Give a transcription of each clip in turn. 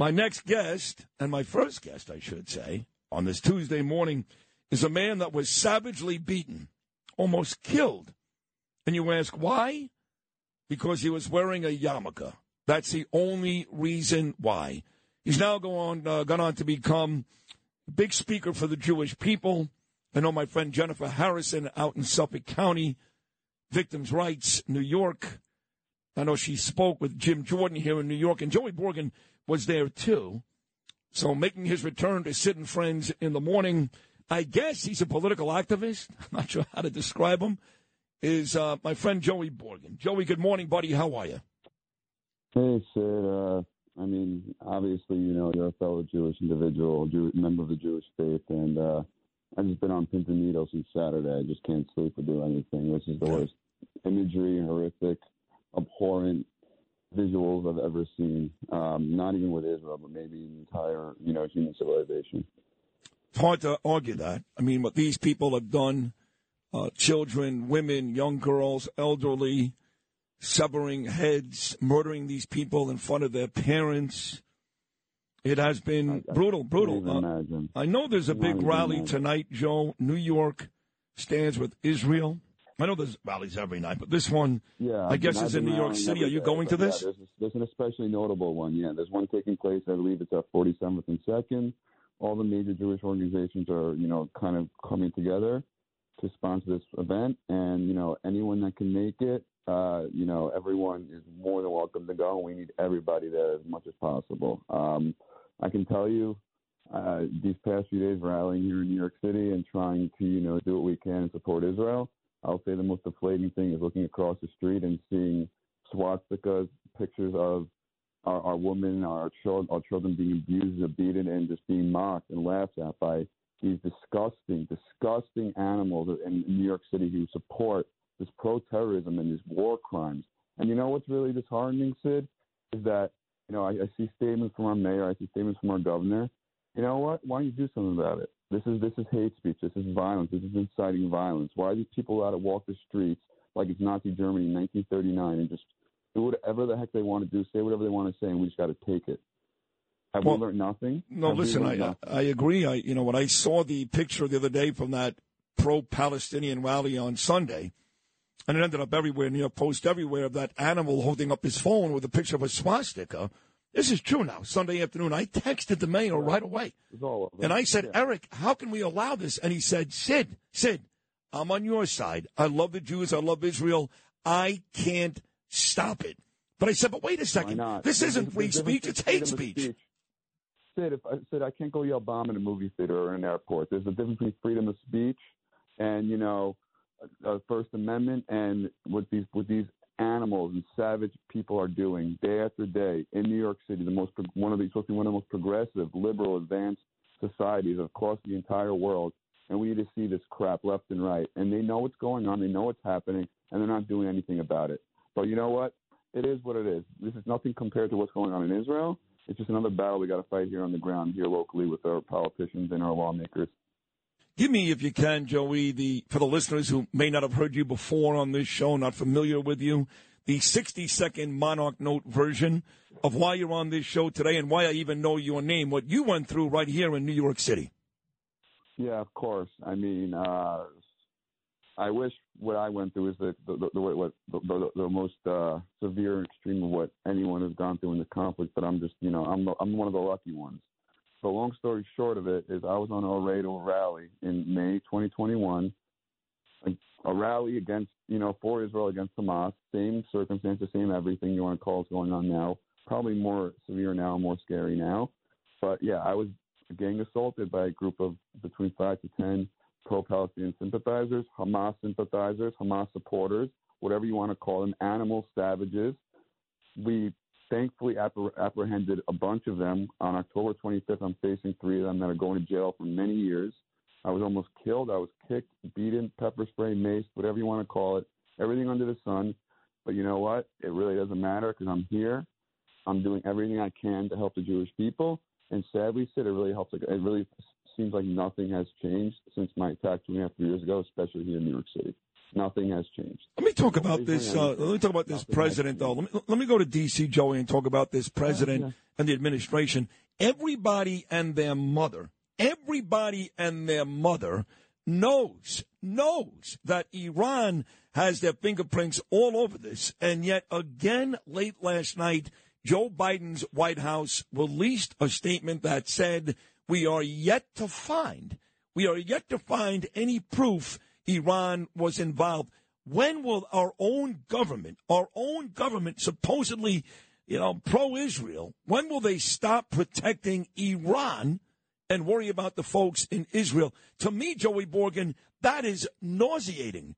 My next guest, and my first guest, I should say, on this Tuesday morning, is a man that was savagely beaten, almost killed. And you ask why? Because he was wearing a yarmulke. That's the only reason why. He's now gone, uh, gone on to become a big speaker for the Jewish people. I know my friend Jennifer Harrison out in Suffolk County, Victims' Rights, New York. I know she spoke with Jim Jordan here in New York, and Joey Borgen was there too. So making his return to Sid and Friends in the morning, I guess he's a political activist. I'm not sure how to describe him. Is uh, my friend Joey Borgen. Joey, good morning, buddy. How are you? Hey, Sid. Uh, I mean, obviously, you know, you're a fellow Jewish individual, Jew- member of the Jewish faith, and uh, I've just been on pins and needles since Saturday. I just can't sleep or do anything. This is the worst imagery, horrific, abhorrent visuals I've ever seen. Um, not even with Israel, but maybe the entire, you know, human civilization. It's hard to argue that. I mean, what these people have done uh, children, women, young girls, elderly, severing heads, murdering these people in front of their parents. It has been I- I brutal, brutal. Uh. I know there's a big rally imagine. tonight, Joe. New York stands with Israel. I know there's rallies every night, but this one, Yeah, I guess it's in New York City. Are you going to this? Yeah, there's, there's an especially notable one. Yeah, there's one taking place. I believe it's at 47th and Second. All the major Jewish organizations are, you know, kind of coming together to sponsor this event, and you know, anyone that can make it, uh, you know, everyone is more than welcome to go. We need everybody there as much as possible. Um, I can tell you, uh, these past few days rallying here in New York City and trying to, you know, do what we can and support Israel. I'll say the most deflating thing is looking across the street and seeing swastikas, pictures of our, our women, our children, our children being abused, and beaten, and just being mocked and laughed at by these disgusting, disgusting animals in New York City who support this pro-terrorism and these war crimes. And you know what's really disheartening, Sid, is that you know I, I see statements from our mayor, I see statements from our governor. You know what? Why don't you do something about it? This is this is hate speech. This is violence. This is inciting violence. Why are these people allowed to walk the streets like it's Nazi Germany in 1939 and just do whatever the heck they want to do, say whatever they want to say, and we just got to take it? Have Well, we learned nothing? No, Have listen, I, nothing? I agree. I, you know, when I saw the picture the other day from that pro-Palestinian rally on Sunday, and it ended up everywhere, New York Post everywhere, of that animal holding up his phone with a picture of a swastika. This is true now. Sunday afternoon, I texted the mayor right away. It's all over. And I said. Eric, how can we allow this? And he said, Sid, Sid, I'm on your side. I love the Jews. I love Israel. I can't stop it. But I said, but wait a second. This isn't free speech. It's hate of speech. Sid, if I said I can't go yell bomb in a movie theater or an airport. There's a difference between freedom of speech and you know, uh, First Amendment and what these what these animals and savage people are doing day after day in New York City, the most one of the supposed to be one of the most progressive, liberal, advanced societies across the entire world. And we need to see this crap left and right. And they know what's going on. They know what's happening, and they're not doing anything about it. But you know what? It is what it is. This is nothing compared to what's going on in Israel. It's just another battle we got to fight here on the ground, here locally with our politicians and our lawmakers. Give me, if you can, Joey, the for the listeners who may not have heard you before on this show, not familiar with you, the 60 second Monarch Note version of why you're on this show today and why I even know your name, what you went through right here in New York City. Yeah, of course. I mean, uh, I wish what I went through is the the, the, the, the, the most uh, severe and extreme of what anyone has gone through in the conflict. But I'm just, you know, I'm I'm one of the lucky ones. The long story short of it is, I was on a Laredo rally in May 2021, a, a rally against, you know, for Israel against Hamas. Same circumstances, same everything you want to call is going on now. Probably more severe now, more scary now. But yeah, I was gang assaulted by a group of between five to ten pro-Palestinian sympathizers, Hamas sympathizers, Hamas supporters, whatever you want to call them, animal savages. We thankfully appre- apprehended a bunch of them. On October 25th, I'm facing three of them that are going to jail for many years. I was almost killed. I was kicked, beaten, pepper spray, mace, whatever you want to call it, everything under the sun. But you know what? It really doesn't matter because I'm here. I'm doing everything I can to help the Jewish people. And sadly, Sid, it really helps. It really seems like nothing has changed since my attack two and a half years ago, especially here in New York City. Nothing has changed. Let me talk about this. Uh, let me talk about this president, though. Let me, let me go to D.C., Joey, and talk about this president yeah. and the administration. Everybody and their mother, everybody and their mother knows, knows that Iran has their fingerprints all over this. And yet, again, late last night, Joe Biden's White House released a statement that said, We are yet to find, we are yet to find any proof Iran was involved. When will our own government, our own government, supposedly, you know, pro Israel, when will they stop protecting Iran and worry about the folks in Israel? To me, Joey Borgen, that is nauseating.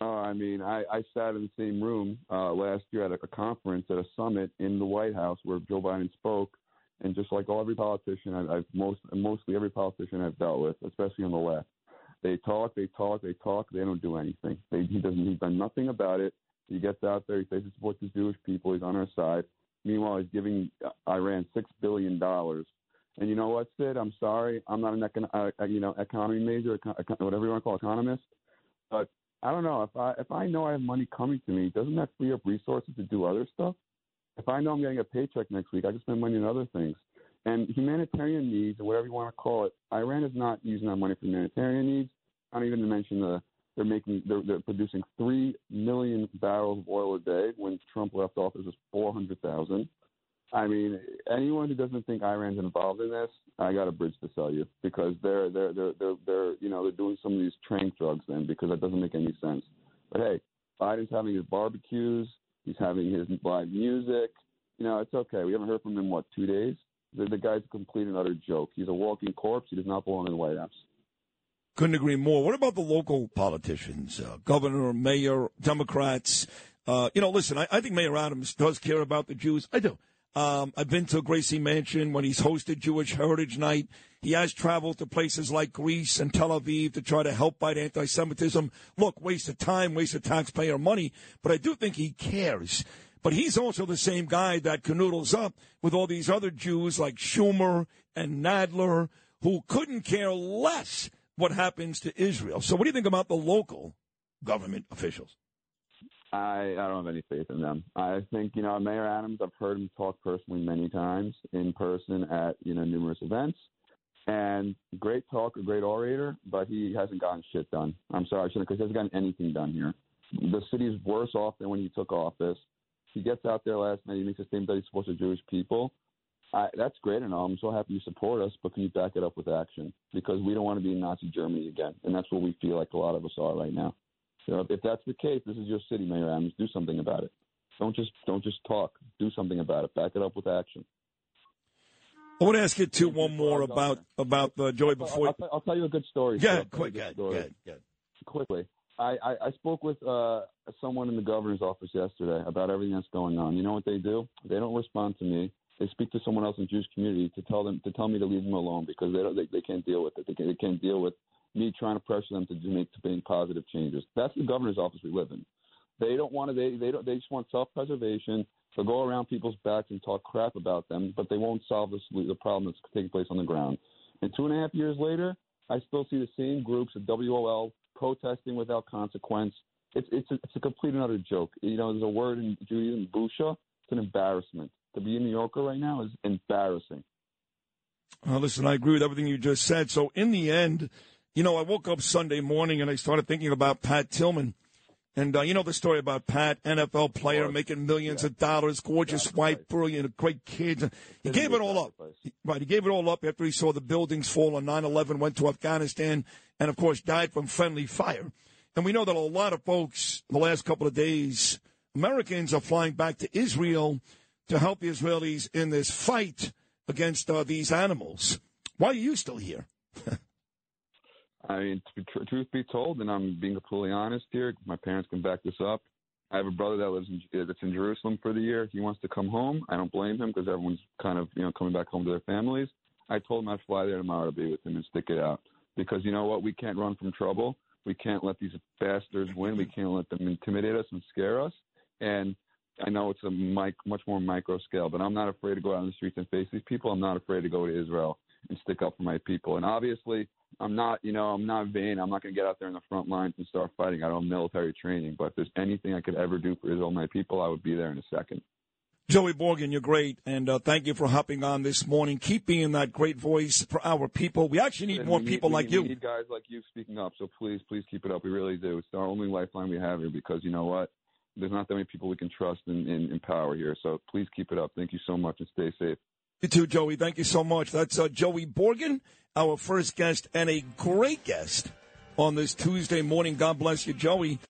Uh, I mean, I, I sat in the same room uh, last year at a, a conference at a summit in the White House where Joe Biden spoke, and just like all every politician, I, I've most mostly every politician I've dealt with, especially on the left, they talk, they talk, they talk, they don't do anything. They, he doesn't. He's done nothing about it. He gets out there, he says he supports the Jewish people, he's on our side. Meanwhile, he's giving Iran six billion dollars. And you know what, Sid? I'm sorry, I'm not an econ- uh, you know economy major, econ- whatever you want to call economist, but I don't know if I if I know I have money coming to me, doesn't that free up resources to do other stuff? If I know I'm getting a paycheck next week, I can spend money on other things. And humanitarian needs, or whatever you want to call it, Iran is not using that money for humanitarian needs. Don't even to mention the they're making they're, they're producing three million barrels of oil a day. When Trump left office, was four hundred thousand. I mean, anyone who doesn't think Iran's involved in this, I got a bridge to sell you because they're they're they're they're, they're you know they're doing some of these trank drugs then because that doesn't make any sense. But hey, Biden's having his barbecues, he's having his live music. You know, it's okay. We haven't heard from him in what two days. The, the guy's a complete and utter joke. He's a walking corpse. He does not belong in the White House. Couldn't agree more. What about the local politicians, uh, governor, mayor, Democrats? Uh, you know, listen, I, I think Mayor Adams does care about the Jews. I do. Um, I've been to Gracie Mansion when he's hosted Jewish Heritage Night. He has traveled to places like Greece and Tel Aviv to try to help fight anti Semitism. Look, waste of time, waste of taxpayer money, but I do think he cares. But he's also the same guy that canoodles up with all these other Jews like Schumer and Nadler who couldn't care less what happens to Israel. So, what do you think about the local government officials? I, I don't have any faith in them. I think, you know, Mayor Adams, I've heard him talk personally many times in person at, you know, numerous events. And great talk, a great orator, but he hasn't gotten shit done. I'm sorry, I shouldn't, because he hasn't gotten anything done here. The city is worse off than when he took office. He gets out there last night, he makes a statement that he supports the Jewish people. I, that's great and all. I'm so happy you support us, but can you back it up with action? Because we don't want to be in Nazi Germany again, and that's what we feel like a lot of us are right now. So if that's the case, this is your city, Mayor Adams. Do something about it. Don't just don't just talk. Do something about it. Back it up with action. I want to ask you too one more about about the Joey before. I'll, I'll, I'll, tell you a good story. Yeah, quick, good, good, good. Quickly, I, I, I spoke with uh, someone in the governor's office yesterday about everything that's going on. You know what they do? They don't respond to me. They speak to someone else in Jewish community to tell them to tell me to leave them alone because they don't they, they can't deal with it. They, can, they can't deal with me trying to pressure them to make to make positive changes. That's the governor's office we live in. They don't want to. They they don't. They just want self-preservation. They'll go around people's backs and talk crap about them, but they won't solve the, the problem that's taking place on the ground. And two and a half years later, I still see the same groups of WOL protesting without consequence. It's it's a, it's a complete and utter joke. You know, there's a word in Judaism, busha. It's an embarrassment. To be a New Yorker right now is embarrassing. Listen, I agree with everything you just said. So in the end, you know, I woke up Sunday morning and I started thinking about Pat Tillman. And uh, you know the story about Pat, NFL player, making millions yeah. of dollars, gorgeous yeah, wife, brilliant, great kids. He gave it all up. Right, he gave it all up after he saw the buildings fall on 9/11, went to Afghanistan, and of course died from friendly fire. And we know that a lot of folks, the last couple of days, Americans are flying back to Israel to help the Israelis in this fight against uh, these animals. Why are you still here? I mean, tr- truth be told, and I'm being completely honest here, my parents can back this up. I have a brother that lives in that's in Jerusalem for the year. He wants to come home. I don't blame him because everyone's kind of you know coming back home to their families. I told him I'd fly there tomorrow to be with him and stick it out because you know what? We can't run from trouble. We can't let these bastards win. We can't let them intimidate us and scare us. And I know it's a mic, much more micro scale, but I'm not afraid to go out in the streets and face these people. I'm not afraid to go to Israel and stick up for my people. And obviously, I'm not, you know, I'm not vain. I'm not going to get out there in the front lines and start fighting. I don't have military training, but if there's anything I could ever do for Israel, my people, I would be there in a second. Joey Borgen, you're great, and uh, thank you for hopping on this morning. Keep being that great voice for our people. We actually need And more we people we like need, you. We need guys like you speaking up. So please, please keep it up. We really do. It's our only lifeline we have here because you know what? There's not that many people we can trust in, in, in power here. So please keep it up. Thank you so much and stay safe. You too, Joey. Thank you so much. That's uh, Joey Borgen, our first guest, and a great guest on this Tuesday morning. God bless you, Joey.